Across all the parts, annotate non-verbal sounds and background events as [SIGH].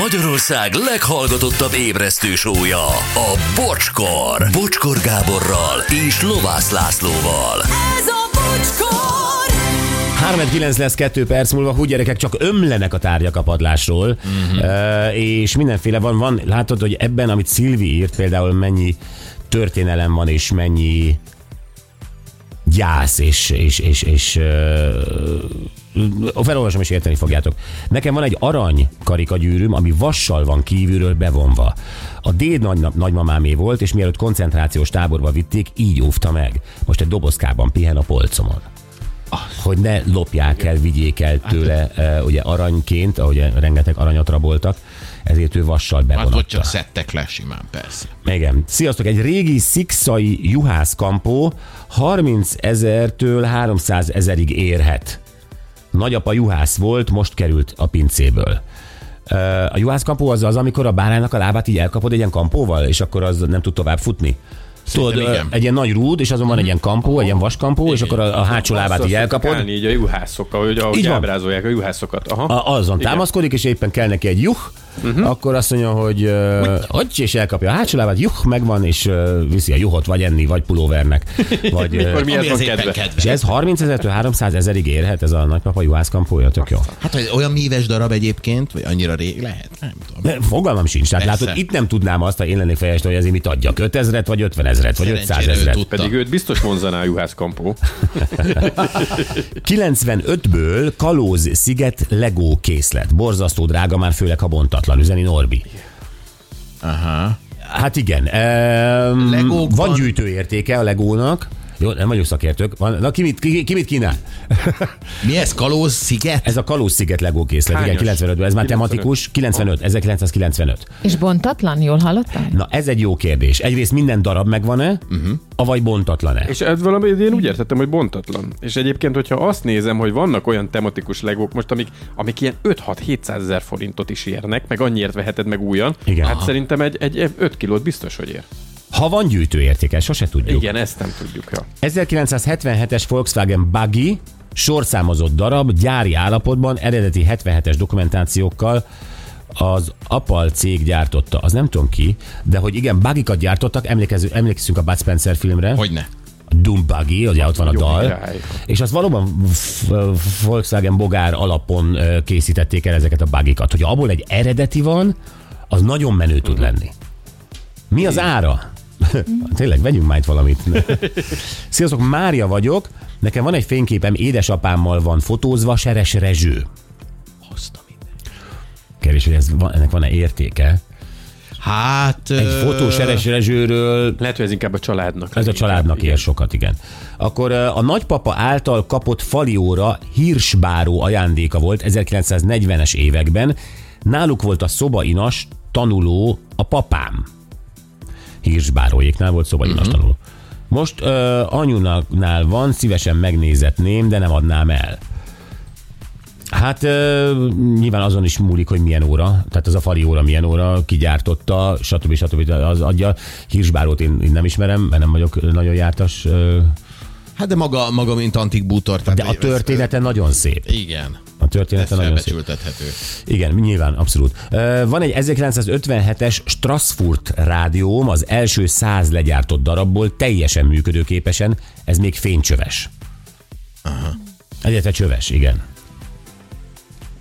Magyarország leghallgatottabb ébresztő sója, a Bocskor. Bocskor Gáborral és Lovász Lászlóval. Ez a bocskor! 3-9 lesz 2 perc múlva, hú gyerekek, csak ömlenek a tárgyak a padlásról, uh-huh. uh, és mindenféle van, van, látod, hogy ebben, amit Szilvi írt, például mennyi történelem van, és mennyi gyász, és, és, és, és uh, felolvasom és érteni fogjátok. Nekem van egy arany karikagyűrűm, ami vassal van kívülről bevonva. A déd nagy, nagymamámé volt, és mielőtt koncentrációs táborba vitték, így óvta meg. Most egy dobozkában pihen a polcomon hogy ne lopják el, vigyék el tőle, uh, ugye aranyként, ahogy rengeteg aranyat raboltak, ezért ő vassal Hát, hogy bevonatta. csak szedtek le simán, persze. Igen. Sziasztok, egy régi szikszai juhászkampó 30 ezertől 300 ezerig érhet. Nagyapa juhász volt, most került a pincéből. A juhászkampó az az, amikor a báránynak a lábát így elkapod egy ilyen kampóval, és akkor az nem tud tovább futni. Tudod, igen. egy ilyen nagy rúd, és azon van egy ilyen kampó, egy ilyen vaskampó, és akkor a, a hátsó lábát így elkapod. Állni így a juhászok, ahogy, ahogy Így van. ábrázolják a juhászokat. Aha. A, azon Igen. támaszkodik, és éppen kell neki egy juh, uh-huh. akkor azt mondja, hogy uh, hogy és elkapja a hátsó lábát, juh, megvan, és uh, viszi a juhot, vagy enni, vagy pulóvernek. Vagy, [LAUGHS] Mikor van az éppen kedve? kedve. és ez 30 ezertől 300 ezerig érhet, ez a nagypapa juhászkampója, tök jó. Hát, hogy olyan míves darab egyébként, vagy annyira rég lehet? Nem tudom. De Fogalmam sincs. Tehát Persze. látod, itt nem tudnám azt, ha én lennék fejest, hogy ezért mit adjak. 5000-et, vagy 50 ezeret, vagy 500 Szerencsére ő ezeret. tudta. Pedig őt biztos vonzaná a juhászkampó. 95-ből Kalóz sziget Lego készlet. Borzasztó drága, már főleg ha bontatlan, üzeni Norbi. Aha. Hát igen. Um, Legókban- van gyűjtőértéke a Legónak. Jó, nem vagyok szakértők. Van, na ki mit, ki, ki mit kínál? [LAUGHS] Mi ez? Kalóz sziget? Ez a Kalóz sziget Lego készlet, igen, Hányas? 95-ben. Ez már 95. tematikus. 95, 1995. És bontatlan? Jól hallottam? Na, ez egy jó kérdés. Egyrészt minden darab megvan-e, uh-huh. avagy bontatlan-e? És ez valami, én úgy értettem, hogy bontatlan. És egyébként, hogyha azt nézem, hogy vannak olyan tematikus legók most, amik, amik ilyen 5-6-700 ezer forintot is érnek, meg annyiért veheted meg újan, Igen. hát Aha. szerintem egy, egy 5 kilót biztos, hogy ér. Ha van gyűjtőértéke, sose tudjuk. Igen, ezt nem tudjuk. Ja. 1977-es Volkswagen Buggy, sorszámozott darab, gyári állapotban, eredeti 77-es dokumentációkkal az Apal cég gyártotta, az nem tudom ki, de hogy igen, buggikat gyártottak, emlékező, emlékszünk a Bud Spencer filmre, Hogyne. a Doom Buggy, ugye ott van a dal, király. és azt valóban Volkswagen bogár alapon készítették el ezeket a buggikat. Hogyha abból egy eredeti van, az nagyon menő tud lenni. Mi az ára? [LAUGHS] Tényleg, vegyünk már itt valamit. [LAUGHS] Sziasztok, Mária vagyok. Nekem van egy fényképem, édesapámmal van fotózva, Seres Rezső. Minden. Kérdés, hogy ez van, ennek van-e értéke? Hát... Egy fotó Seres Rezsőről Lehet, hogy ez inkább a családnak. Ez a családnak ér sokat, igen. Akkor a nagypapa által kapott falióra hírsbáró ajándéka volt 1940-es években. Náluk volt a szobainas tanuló a papám. Hírsbáróéknál volt szobainas uh-huh. tanuló. Most ö, anyunaknál van, szívesen megnézetném, de nem adnám el. Hát ö, nyilván azon is múlik, hogy milyen óra, tehát az a fali óra milyen óra, ki gyártotta, stb. stb. az adja. Hírsbárót én, én nem ismerem, mert nem vagyok nagyon jártas, ö, Hát de maga, maga mint antik bútor. Tehát de a története nagyon szép. Igen. A Ez története nagyon szép. Igen, nyilván, abszolút. Van egy 1957-es Strasfurt rádióm, az első száz legyártott darabból, teljesen működőképesen, ez még fénycsöves. Aha. Egyetlen csöves, igen.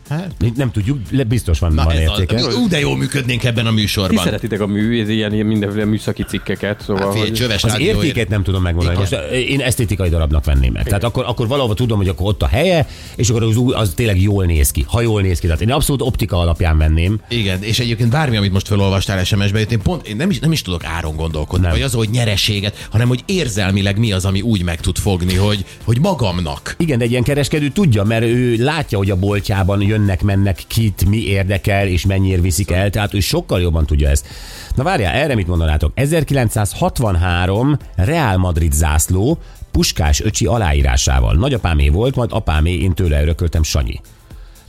Hát, Nem tudjuk, de biztos van, na van értéke. a, ú, de jól működnénk ebben a Ti műsorban. szeretitek a mű, ez ilyen, ilyen mindenféle műszaki cikkeket, szóval... Hát, figyelj, hogy- Az értéket nem tudom megmondani. Most én esztétikai darabnak venném meg. Tehát akkor, akkor valahol tudom, hogy akkor ott a helye, és akkor az, az tényleg jól néz ki. Ha jól néz ki. Tehát én abszolút optika alapján venném. Igen, és egyébként bármi, amit most felolvastál SMS-be, én pont én nem is, nem is tudok áron gondolkodni, Nem. vagy az, hogy nyereséget, hanem hogy érzelmileg mi az, ami úgy meg tud fogni, hogy, hogy magamnak. Igen, de egy ilyen kereskedő tudja, mert ő látja, hogy a boltjában jönnek, mennek, kit, mi érdekel, és mennyire viszik el, tehát ő sokkal jobban tudja ezt. Na várjál, erre mit mondanátok? 1963 Real Madrid zászló Puskás öcsi aláírásával. Nagyapámé volt, majd apámé, én tőle örököltem Sanyi.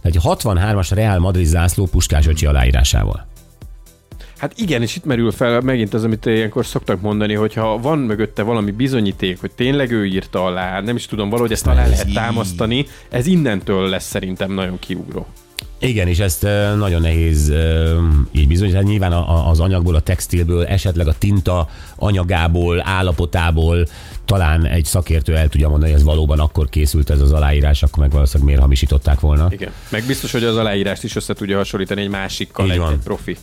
Tehát egy 63-as Real Madrid zászló Puskás öcsi aláírásával. Hát igen, és itt merül fel megint az, amit ilyenkor szoktak mondani, hogy ha van mögötte valami bizonyíték, hogy tényleg ő írta alá, nem is tudom, valahogy ezt alá lehet támasztani, ez innentől lesz szerintem nagyon kiugró. Igen, és ezt nagyon nehéz így bizonyítani. Hát nyilván az anyagból, a textilből, esetleg a tinta anyagából, állapotából talán egy szakértő el tudja mondani, hogy ez valóban akkor készült ez az aláírás, akkor meg valószínűleg miért hamisították volna. Igen. Meg biztos, hogy az aláírást is össze tudja hasonlítani egy másikkal, Így egy, van. egy profi.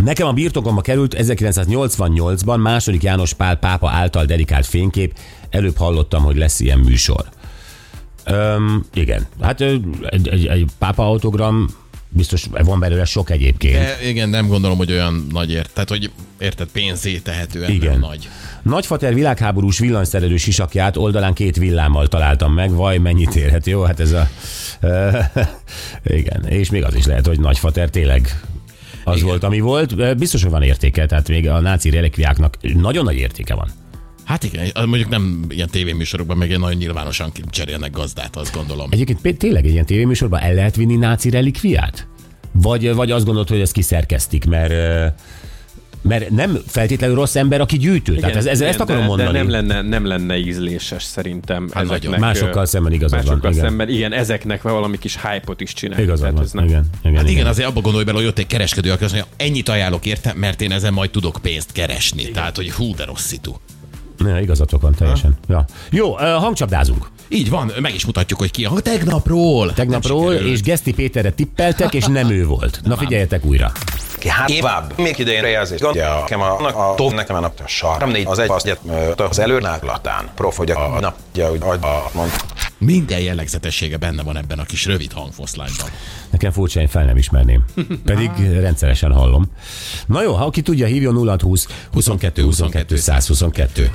Nekem a birtokomba került 1988-ban második János Pál pápa által dedikált fénykép. Előbb hallottam, hogy lesz ilyen műsor. Öm, igen, hát egy, egy, egy pápa autogram, biztos van belőle sok egyébként. De igen, nem gondolom, hogy olyan nagy ért. Tehát, hogy érted, pénzé tehetően Igen. nagy. Nagyfater világháborús villanyszerelő sisakját oldalán két villámmal találtam meg, vaj, mennyit érhet, jó? Hát ez a... [LAUGHS] igen, és még az is lehet, hogy Nagyfater tényleg az Igen. volt, ami volt. Biztos, hogy van értéke, tehát még a náci relikviáknak nagyon nagy értéke van. Hát igen, mondjuk nem ilyen tévéműsorokban, meg nagyon nyilvánosan cserélnek gazdát, azt gondolom. Egyébként tényleg egy ilyen tévéműsorban el lehet vinni náci relikviát? Vagy, vagy azt gondolod, hogy ezt kiszerkeztik, mert mert nem feltétlenül rossz ember, aki gyűjtő. Tehát ez, ez, igen, ezt akarom de, mondani. De nem lenne, nem lenne ízléses szerintem Hát ezeknek. Másokkal szemben igazad van, Másokkal igen. szemben, igen, ezeknek valami kis hype-ot is csinál. Igazad Tehát van. ez nem- Igen, igen, Hát igen. igen, azért abba gondolj bele, hogy ott egy kereskedő, aki azt mondja, ennyit ajánlok érte, mert én ezen majd tudok pénzt keresni. Tehát, hogy hú, de rossz szitu. Ja, igazatok van teljesen. Ja. Jó, hangcsapdázunk. Így van, meg is mutatjuk, hogy ki a tegnapról. Tegnapról, és Geszti Péterre tippeltek, és nem ő volt. Na figyeljetek újra. Ki hát évább. Még idején jelzés. Gondja, nekem a, a, a top, nekem a nap a sar. Négy az egy az, az előnáglatán. Prof, hogy a, a nap, ugye, hogy a, a, mond, Minden jellegzetessége benne van ebben a kis rövid hangfoszlányban. Nekem furcsa, én fel nem ismerném. Pedig [LAUGHS] rendszeresen hallom. Na jó, ha aki tudja, hívjon 0 20 22 22 122.